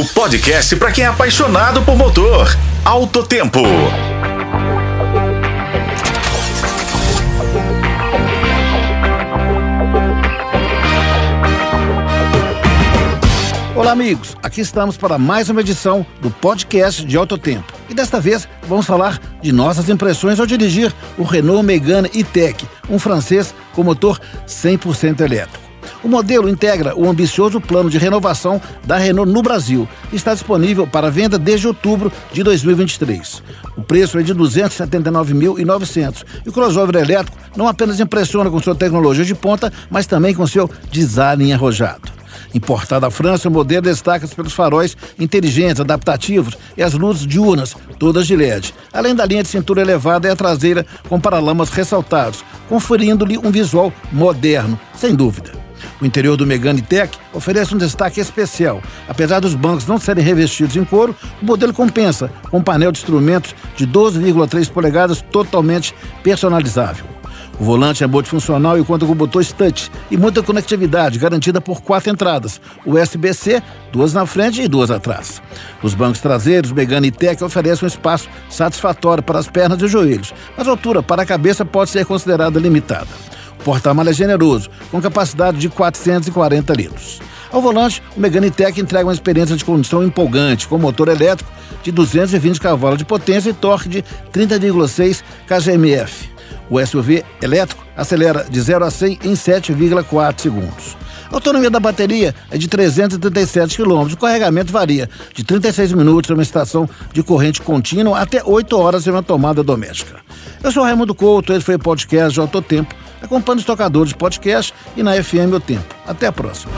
O podcast para quem é apaixonado por motor. Alto Tempo. Olá, amigos. Aqui estamos para mais uma edição do podcast de Alto Tempo. E desta vez vamos falar de nossas impressões ao dirigir o Renault Megane E-Tech, um francês com motor 100% elétrico. O modelo integra o ambicioso plano de renovação da Renault no Brasil e está disponível para venda desde outubro de 2023. O preço é de R$ 279.900 e o crossover elétrico não apenas impressiona com sua tecnologia de ponta, mas também com seu design arrojado. Importado da França, o modelo destaca-se pelos faróis inteligentes, adaptativos e as luzes diurnas, todas de LED. Além da linha de cintura elevada e a traseira com paralamas ressaltados, conferindo-lhe um visual moderno, sem dúvida. O interior do Megane Tech oferece um destaque especial. Apesar dos bancos não serem revestidos em couro, o modelo compensa com um painel de instrumentos de 12,3 polegadas totalmente personalizável. O volante é multifuncional e conta com botões touch e muita conectividade, garantida por quatro entradas, USB-C, duas na frente e duas atrás. Os bancos traseiros, Megane e Tech oferecem um espaço satisfatório para as pernas e os joelhos, mas a altura para a cabeça pode ser considerada limitada. O porta-malas é generoso, com capacidade de 440 litros. Ao volante, o Megane Tech entrega uma experiência de condução empolgante, com motor elétrico de 220 cavalos de potência e torque de 30,6 kgmf. O SUV elétrico acelera de 0 a 100 em 7,4 segundos. A autonomia da bateria é de 337 km. O carregamento varia de 36 minutos em uma estação de corrente contínua até 8 horas em uma tomada doméstica. Eu sou Raimundo Couto, esse foi o podcast de Alto Tempo. Acompanhe os tocadores de podcast e na FM O Tempo. Até a próxima.